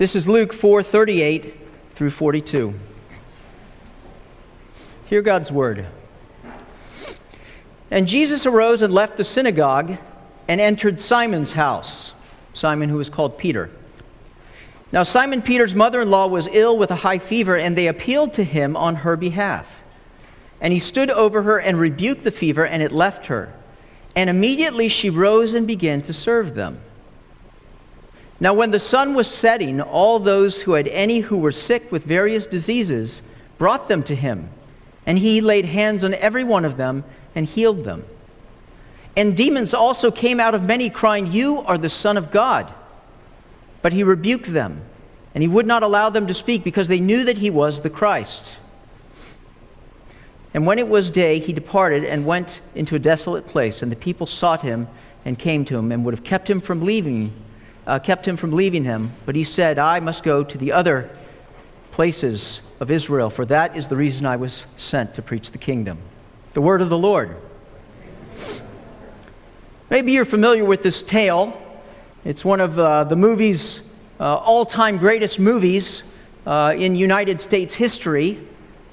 This is Luke 4 38 through 42. Hear God's word. And Jesus arose and left the synagogue and entered Simon's house. Simon, who was called Peter. Now, Simon Peter's mother in law was ill with a high fever, and they appealed to him on her behalf. And he stood over her and rebuked the fever, and it left her. And immediately she rose and began to serve them. Now, when the sun was setting, all those who had any who were sick with various diseases brought them to him, and he laid hands on every one of them and healed them. And demons also came out of many, crying, You are the Son of God. But he rebuked them, and he would not allow them to speak because they knew that he was the Christ. And when it was day, he departed and went into a desolate place, and the people sought him and came to him and would have kept him from leaving, uh, kept him from leaving him. But he said, I must go to the other places of Israel, for that is the reason I was sent to preach the kingdom. The word of the Lord. Maybe you're familiar with this tale. It's one of uh, the movie's uh, all time greatest movies uh, in United States history,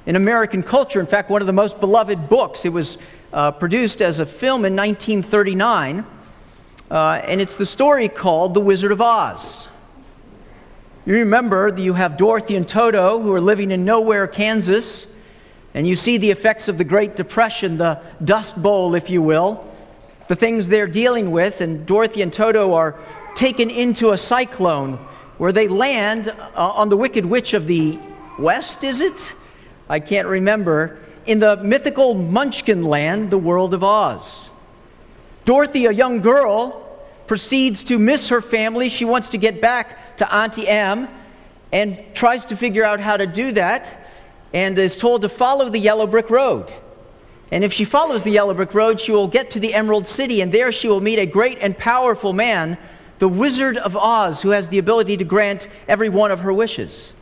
in American culture. In fact, one of the most beloved books. It was uh, produced as a film in 1939, uh, and it's the story called The Wizard of Oz. You remember that you have Dorothy and Toto who are living in nowhere, Kansas, and you see the effects of the Great Depression, the Dust Bowl, if you will the things they're dealing with, and Dorothy and Toto are taken into a cyclone where they land uh, on the Wicked Witch of the West, is it? I can't remember. In the mythical Munchkin land, the world of Oz. Dorothy, a young girl, proceeds to miss her family. She wants to get back to Auntie Em and tries to figure out how to do that and is told to follow the yellow brick road. And if she follows the yellow brick road, she will get to the Emerald City, and there she will meet a great and powerful man, the Wizard of Oz, who has the ability to grant every one of her wishes.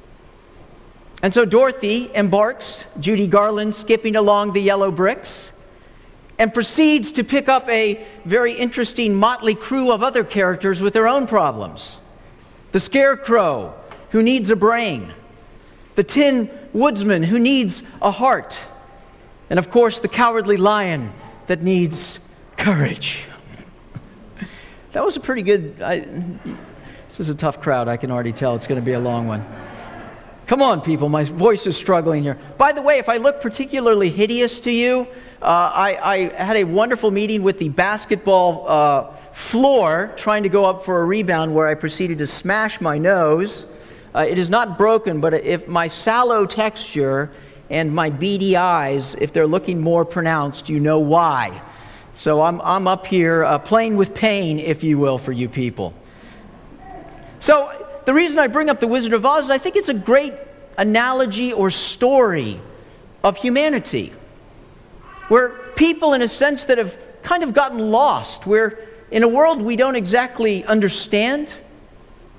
And so Dorothy embarks, Judy Garland skipping along the yellow bricks, and proceeds to pick up a very interesting motley crew of other characters with their own problems. The Scarecrow, who needs a brain, the Tin Woodsman, who needs a heart and of course, the cowardly lion that needs courage. that was a pretty good. I, this is a tough crowd, I can already tell. It's going to be a long one. Come on, people, my voice is struggling here. By the way, if I look particularly hideous to you, uh, I, I, had a wonderful meeting with the basketball uh, floor trying to go up for a rebound where I proceeded to smash my nose. Uh, it is not broken, but if my sallow texture and my beady eyes, if they're looking more pronounced, you know why. So I'm, I'm up here uh, playing with pain, if you will, for you people. So the reason I bring up the Wizard of Oz is I think it's a great analogy or story of humanity, where people, in a sense, that have kind of gotten lost, We're in a world we don't exactly understand,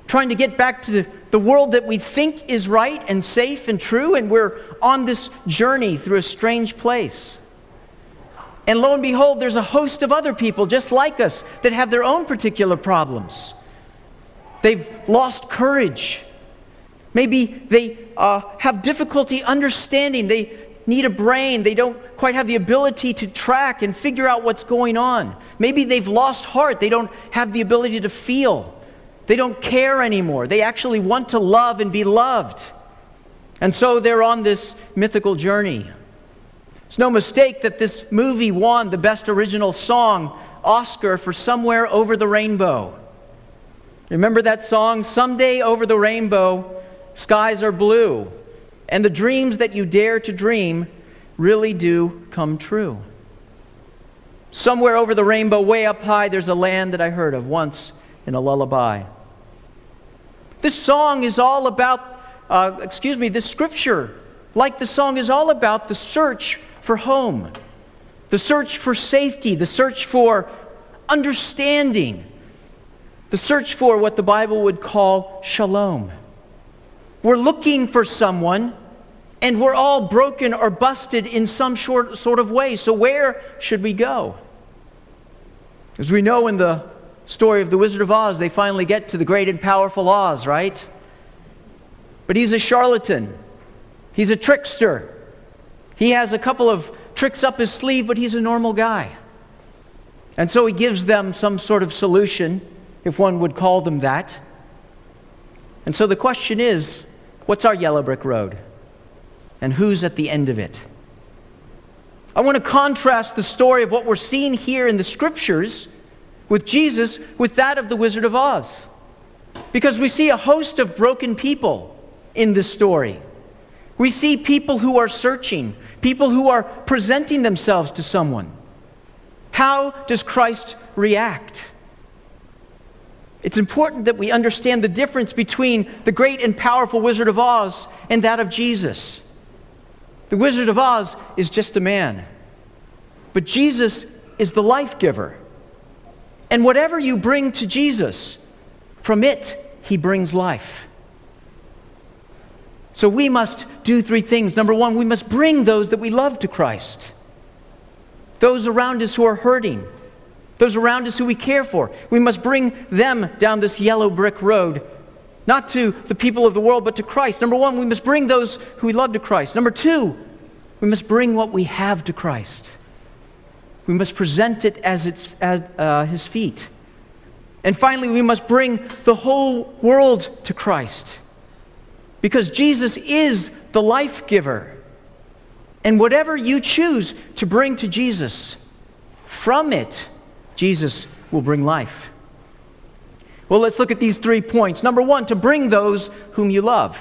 trying to get back to the world that we think is right and safe and true, and we're on this journey through a strange place. And lo and behold, there's a host of other people just like us that have their own particular problems. They've lost courage. Maybe they uh, have difficulty understanding. They need a brain. They don't quite have the ability to track and figure out what's going on. Maybe they've lost heart. They don't have the ability to feel. They don't care anymore. They actually want to love and be loved. And so they're on this mythical journey. It's no mistake that this movie won the Best Original Song Oscar for Somewhere Over the Rainbow. Remember that song? Someday over the rainbow, skies are blue, and the dreams that you dare to dream really do come true. Somewhere over the rainbow, way up high, there's a land that I heard of once in a lullaby. This song is all about, uh, excuse me, this scripture, like the song, is all about the search for home, the search for safety, the search for understanding, the search for what the Bible would call shalom. We're looking for someone, and we're all broken or busted in some short, sort of way. So, where should we go? As we know in the story of the Wizard of Oz, they finally get to the great and powerful Oz, right? but he's a charlatan. He's a trickster. He has a couple of tricks up his sleeve, but he's a normal guy. And so he gives them some sort of solution, if one would call them that. And so the question is what's our yellow brick road? And who's at the end of it? I want to contrast the story of what we're seeing here in the scriptures with Jesus with that of the Wizard of Oz. Because we see a host of broken people in this story. We see people who are searching, people who are presenting themselves to someone. How does Christ react? It's important that we understand the difference between the great and powerful Wizard of Oz and that of Jesus. The Wizard of Oz is just a man, but Jesus is the life giver. And whatever you bring to Jesus, from it, he brings life. So we must do three things. Number one, we must bring those that we love to Christ, those around us who are hurting, those around us who we care for. We must bring them down this yellow brick road, not to the people of the world, but to Christ. Number one, we must bring those who we love to Christ. Number two, we must bring what we have to Christ. We must present it as it's at uh, his feet. And finally, we must bring the whole world to Christ. Because Jesus is the life giver. And whatever you choose to bring to Jesus, from it, Jesus will bring life. Well, let's look at these three points. Number one, to bring those whom you love.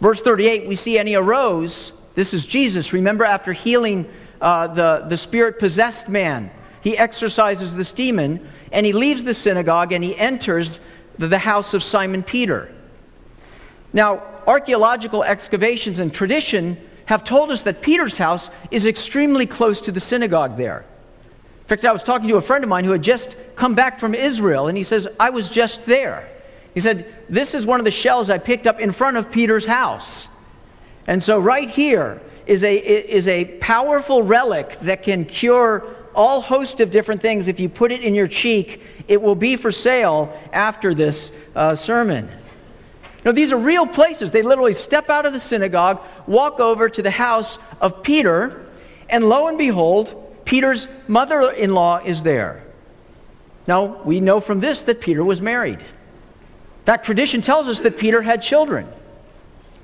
Verse 38, we see, and he arose. This is Jesus. Remember, after healing uh, the, the spirit possessed man, he exorcises this demon, and he leaves the synagogue and he enters the house of Simon Peter. Now, archaeological excavations and tradition have told us that Peter's house is extremely close to the synagogue there. In fact, I was talking to a friend of mine who had just come back from Israel, and he says, I was just there. He said, This is one of the shells I picked up in front of Peter's house. And so, right here is a, is a powerful relic that can cure all host of different things. If you put it in your cheek, it will be for sale after this uh, sermon. Now, these are real places. They literally step out of the synagogue, walk over to the house of Peter, and lo and behold, Peter's mother in law is there. Now, we know from this that Peter was married. That tradition tells us that Peter had children.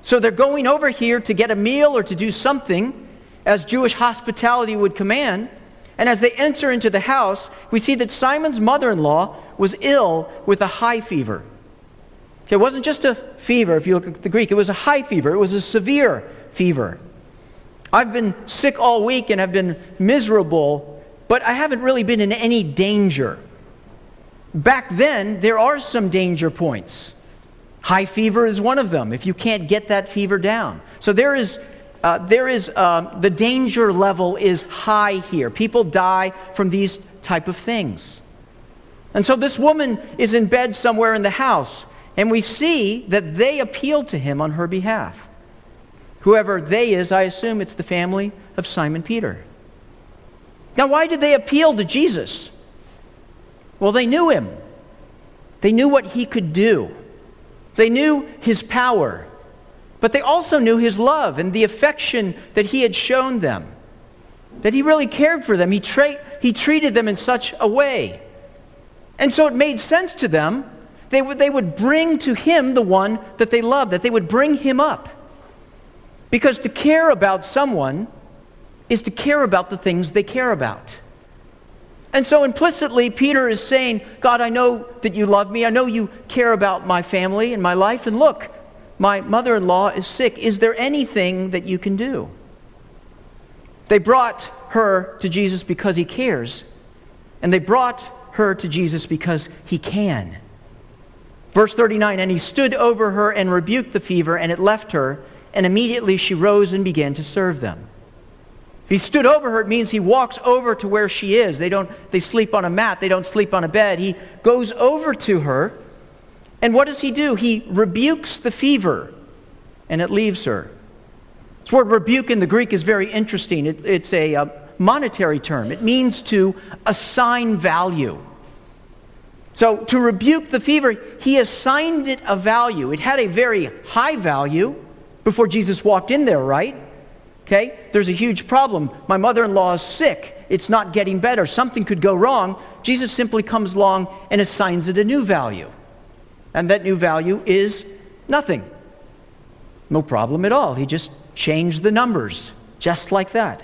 So they're going over here to get a meal or to do something, as Jewish hospitality would command. And as they enter into the house, we see that Simon's mother in law was ill with a high fever. It wasn't just a fever, if you look at the Greek, it was a high fever, it was a severe fever. I've been sick all week and have been miserable, but I haven't really been in any danger. Back then, there are some danger points. High fever is one of them, if you can't get that fever down. So there is, uh, there is uh, the danger level is high here. People die from these type of things. And so this woman is in bed somewhere in the house. And we see that they appeal to him on her behalf. Whoever they is, I assume it's the family of Simon Peter. Now, why did they appeal to Jesus? Well, they knew him. They knew what he could do. They knew his power. But they also knew his love and the affection that he had shown them. That he really cared for them. He, tra- he treated them in such a way. And so it made sense to them they would, they would bring to him the one that they loved, that they would bring him up. Because to care about someone is to care about the things they care about. And so implicitly, Peter is saying, God, I know that you love me. I know you care about my family and my life. And look, my mother in law is sick. Is there anything that you can do? They brought her to Jesus because he cares, and they brought her to Jesus because he can. Verse 39 And he stood over her and rebuked the fever, and it left her, and immediately she rose and began to serve them. He stood over her, it means he walks over to where she is. They don't they sleep on a mat, they don't sleep on a bed. He goes over to her, and what does he do? He rebukes the fever, and it leaves her. This word rebuke in the Greek is very interesting. It, it's a, a monetary term, it means to assign value. So, to rebuke the fever, he assigned it a value. It had a very high value before Jesus walked in there, right? Okay? There's a huge problem. My mother in law is sick. It's not getting better. Something could go wrong. Jesus simply comes along and assigns it a new value. And that new value is nothing. No problem at all. He just changed the numbers, just like that.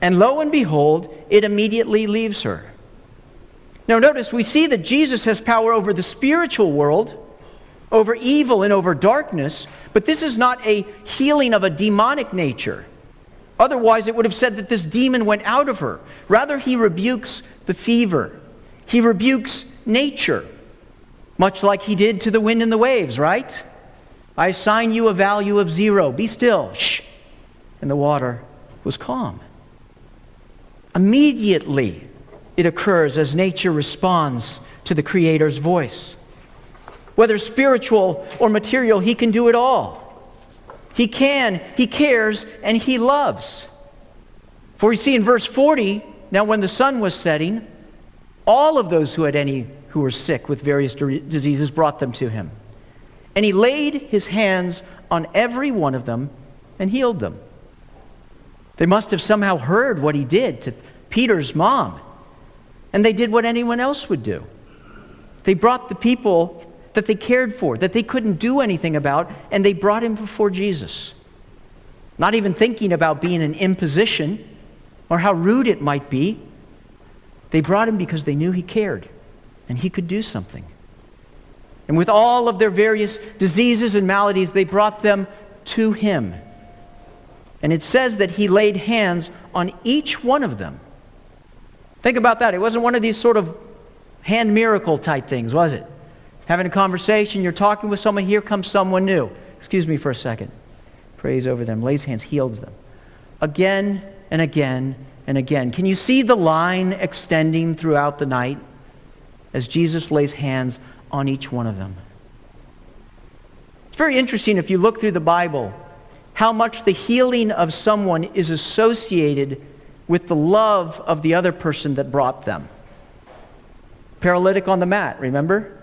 And lo and behold, it immediately leaves her. Now, notice we see that Jesus has power over the spiritual world, over evil, and over darkness, but this is not a healing of a demonic nature. Otherwise, it would have said that this demon went out of her. Rather, he rebukes the fever, he rebukes nature, much like he did to the wind and the waves, right? I assign you a value of zero. Be still. Shh. And the water was calm. Immediately, it occurs as nature responds to the Creator's voice. Whether spiritual or material, He can do it all. He can, He cares, and He loves. For we see in verse 40, now when the sun was setting, all of those who had any who were sick with various diseases brought them to Him. And He laid His hands on every one of them and healed them. They must have somehow heard what He did to Peter's mom and they did what anyone else would do. They brought the people that they cared for, that they couldn't do anything about, and they brought him before Jesus. Not even thinking about being an imposition or how rude it might be. They brought him because they knew he cared and he could do something. And with all of their various diseases and maladies, they brought them to him. And it says that he laid hands on each one of them Think about that. It wasn't one of these sort of hand miracle type things, was it? Having a conversation, you're talking with someone, here comes someone new. Excuse me for a second. Prays over them, lays hands, heals them. Again and again and again. Can you see the line extending throughout the night as Jesus lays hands on each one of them? It's very interesting if you look through the Bible how much the healing of someone is associated with the love of the other person that brought them. Paralytic on the mat, remember?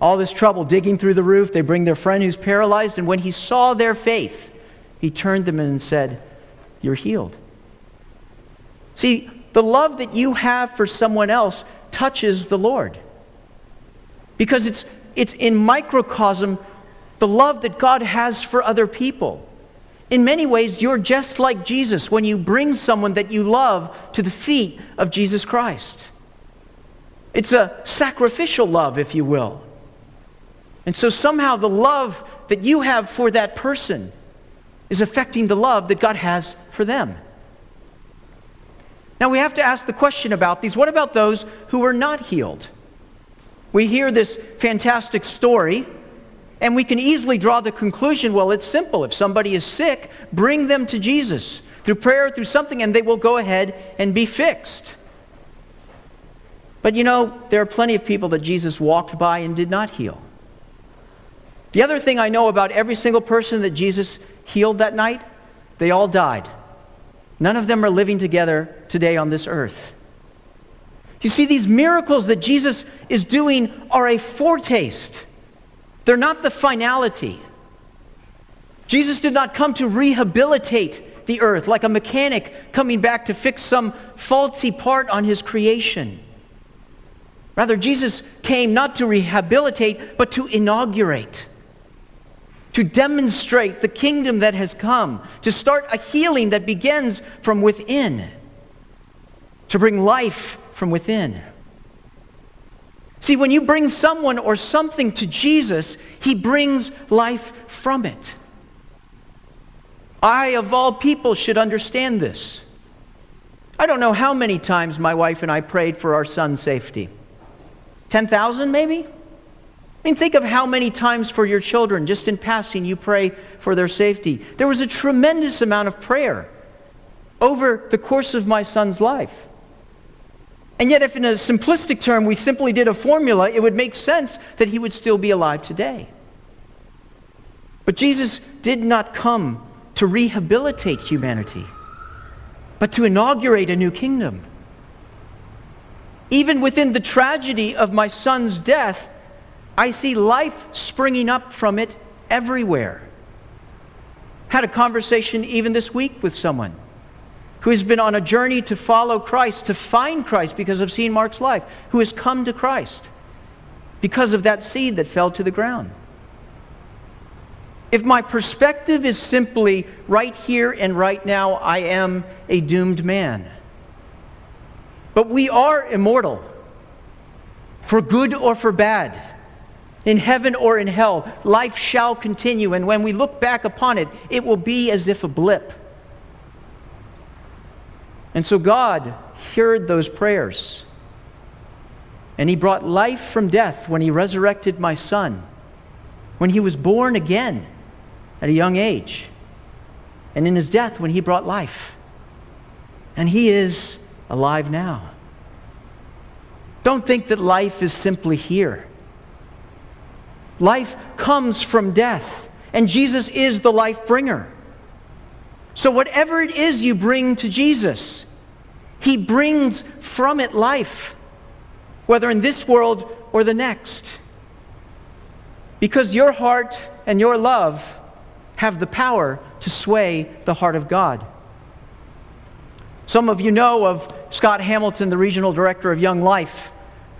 All this trouble digging through the roof. They bring their friend who's paralyzed, and when he saw their faith, he turned them and said, You're healed. See, the love that you have for someone else touches the Lord. Because it's, it's in microcosm the love that God has for other people. In many ways, you're just like Jesus when you bring someone that you love to the feet of Jesus Christ. It's a sacrificial love, if you will. And so somehow the love that you have for that person is affecting the love that God has for them. Now we have to ask the question about these what about those who are not healed? We hear this fantastic story and we can easily draw the conclusion well, it's simple. If somebody is sick, bring them to Jesus through prayer, through something, and they will go ahead and be fixed. But you know, there are plenty of people that Jesus walked by and did not heal. The other thing I know about every single person that Jesus healed that night, they all died. None of them are living together today on this earth. You see, these miracles that Jesus is doing are a foretaste they're not the finality. Jesus did not come to rehabilitate the earth like a mechanic coming back to fix some faulty part on his creation. Rather, Jesus came not to rehabilitate, but to inaugurate, to demonstrate the kingdom that has come, to start a healing that begins from within, to bring life from within. See, when you bring someone or something to Jesus, he brings life from it. I, of all people, should understand this. I don't know how many times my wife and I prayed for our son's safety. 10,000 maybe? I mean, think of how many times for your children, just in passing, you pray for their safety. There was a tremendous amount of prayer over the course of my son's life. And yet, if in a simplistic term we simply did a formula, it would make sense that he would still be alive today. But Jesus did not come to rehabilitate humanity, but to inaugurate a new kingdom. Even within the tragedy of my son's death, I see life springing up from it everywhere. Had a conversation even this week with someone who has been on a journey to follow Christ, to find Christ because of seeing Mark's life, who has come to Christ because of that seed that fell to the ground. If my perspective is simply right here and right now, I am a doomed man. But we are immortal, for good or for bad. In heaven or in hell, life shall continue, and when we look back upon it, it will be as if a blip. And so God heard those prayers. And He brought life from death when He resurrected my son, when He was born again at a young age, and in His death when He brought life. And He is alive now. Don't think that life is simply here. Life comes from death, and Jesus is the life bringer. So, whatever it is you bring to Jesus, He brings from it life, whether in this world or the next. Because your heart and your love have the power to sway the heart of God. Some of you know of Scott Hamilton, the regional director of Young Life,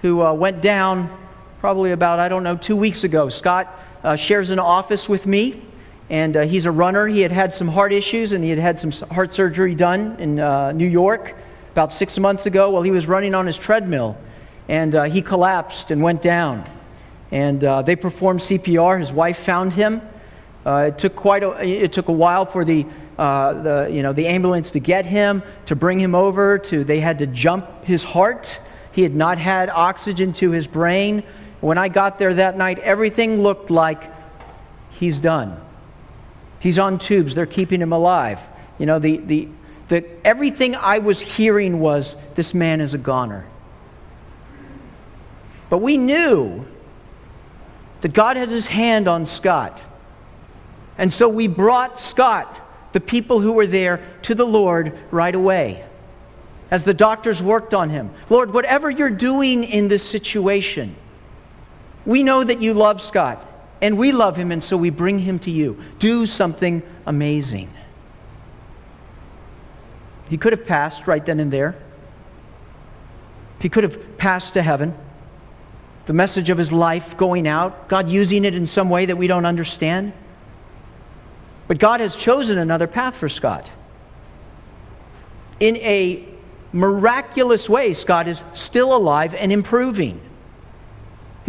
who uh, went down probably about, I don't know, two weeks ago. Scott uh, shares an office with me and uh, he's a runner. He had had some heart issues, and he had had some heart surgery done in uh, New York about six months ago while he was running on his treadmill, and uh, he collapsed and went down. And uh, they performed CPR. His wife found him. Uh, it took quite a, it took a while for the the you know the ambulance to get him to bring him over to. They had to jump his heart. He had not had oxygen to his brain. When I got there that night, everything looked like he's done. He's on tubes. They're keeping him alive. You know, the, the, the, everything I was hearing was this man is a goner. But we knew that God has his hand on Scott. And so we brought Scott, the people who were there, to the Lord right away as the doctors worked on him. Lord, whatever you're doing in this situation, we know that you love Scott. And we love him, and so we bring him to you. Do something amazing. He could have passed right then and there. He could have passed to heaven. The message of his life going out, God using it in some way that we don't understand. But God has chosen another path for Scott. In a miraculous way, Scott is still alive and improving.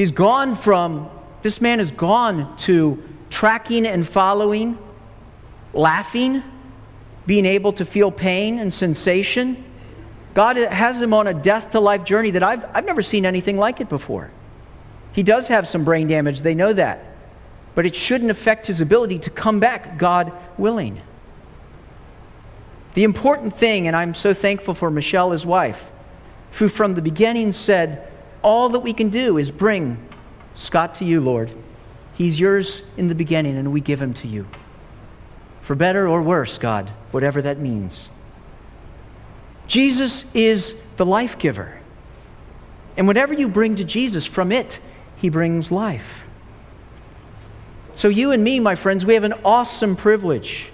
He's gone from this man has gone to tracking and following, laughing, being able to feel pain and sensation. God has him on a death to life journey that I've, I've never seen anything like it before. He does have some brain damage, they know that. But it shouldn't affect his ability to come back, God willing. The important thing, and I'm so thankful for Michelle, his wife, who from the beginning said, All that we can do is bring Scott to you, Lord. He's yours in the beginning, and we give him to you. For better or worse, God, whatever that means. Jesus is the life giver. And whatever you bring to Jesus, from it, he brings life. So, you and me, my friends, we have an awesome privilege.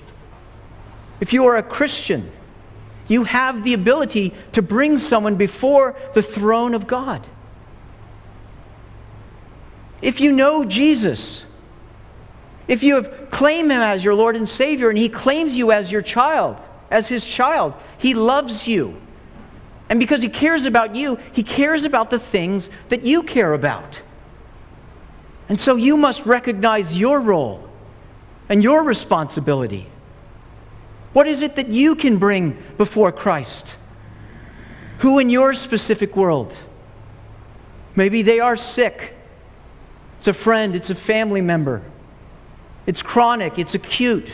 If you are a Christian, you have the ability to bring someone before the throne of God. If you know Jesus, if you have claimed him as your Lord and Savior and he claims you as your child, as his child, he loves you. And because he cares about you, he cares about the things that you care about. And so you must recognize your role and your responsibility. What is it that you can bring before Christ? Who in your specific world? Maybe they are sick it's a friend, it's a family member. It's chronic, it's acute.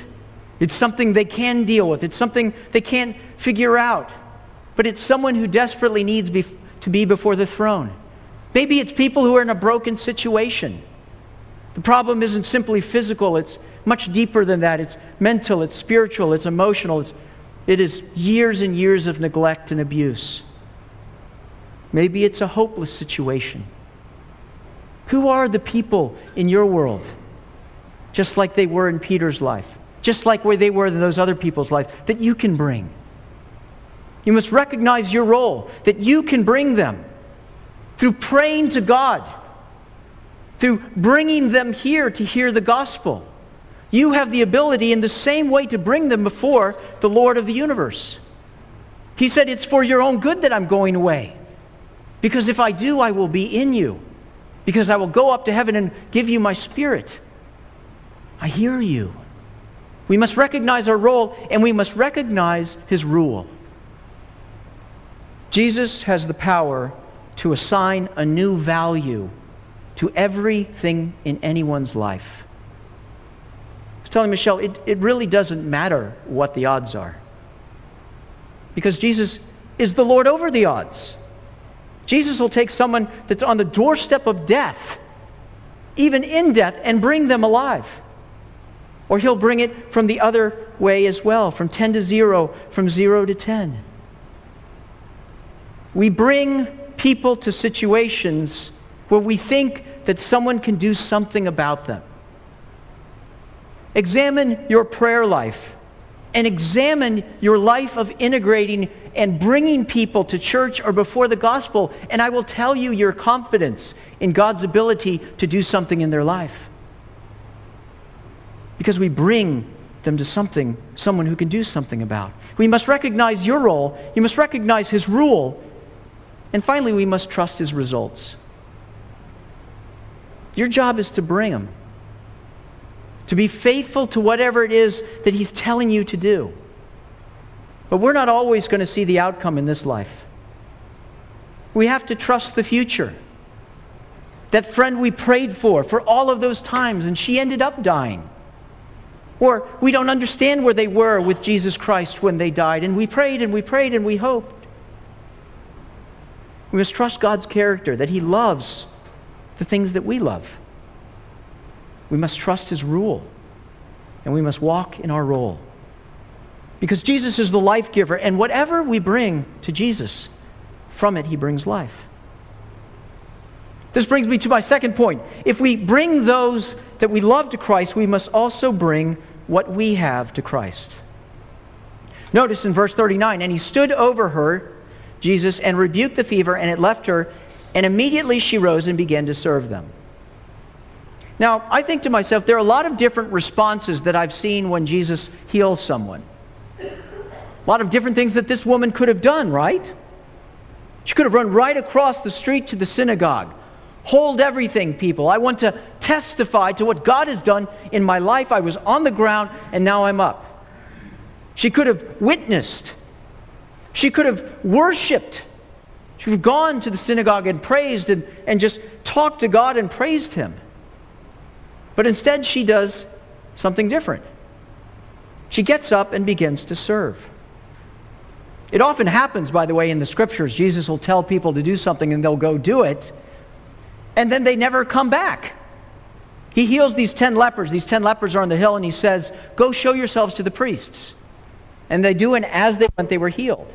It's something they can deal with, it's something they can't figure out. But it's someone who desperately needs to be before the throne. Maybe it's people who are in a broken situation. The problem isn't simply physical, it's much deeper than that. It's mental, it's spiritual, it's emotional, it's, it is years and years of neglect and abuse. Maybe it's a hopeless situation. Who are the people in your world? Just like they were in Peter's life, just like where they were in those other people's life, that you can bring. You must recognize your role, that you can bring them through praying to God, through bringing them here to hear the gospel. You have the ability in the same way to bring them before the Lord of the universe. He said, It's for your own good that I'm going away. Because if I do, I will be in you. Because I will go up to heaven and give you my spirit. I hear you. We must recognize our role and we must recognize his rule. Jesus has the power to assign a new value to everything in anyone's life. I was telling Michelle, it, it really doesn't matter what the odds are. Because Jesus is the Lord over the odds. Jesus will take someone that's on the doorstep of death, even in death, and bring them alive. Or he'll bring it from the other way as well, from 10 to 0, from 0 to 10. We bring people to situations where we think that someone can do something about them. Examine your prayer life and examine your life of integrating and bringing people to church or before the gospel, and I will tell you your confidence in God's ability to do something in their life. Because we bring them to something, someone who can do something about. We must recognize your role, you must recognize his rule, and finally, we must trust his results. Your job is to bring them, to be faithful to whatever it is that he's telling you to do. But we're not always going to see the outcome in this life. We have to trust the future. That friend we prayed for for all of those times, and she ended up dying. Or we don't understand where they were with Jesus Christ when they died, and we prayed and we prayed and we hoped. We must trust God's character, that He loves the things that we love. We must trust His rule, and we must walk in our role. Because Jesus is the life giver, and whatever we bring to Jesus, from it He brings life. This brings me to my second point. If we bring those that we love to Christ, we must also bring what we have to Christ. Notice in verse 39 and he stood over her Jesus and rebuked the fever, and it left her, and immediately she rose and began to serve them. Now, I think to myself, there are a lot of different responses that I've seen when Jesus heals someone. A lot of different things that this woman could have done, right? She could have run right across the street to the synagogue. Hold everything, people. I want to testify to what God has done in my life. I was on the ground and now I'm up. She could have witnessed she could have worshiped. She could have gone to the synagogue and praised and, and just talked to God and praised Him. But instead, she does something different. She gets up and begins to serve. It often happens, by the way, in the scriptures. Jesus will tell people to do something and they'll go do it, and then they never come back. He heals these 10 lepers. These 10 lepers are on the hill, and he says, Go show yourselves to the priests. And they do, and as they went, they were healed.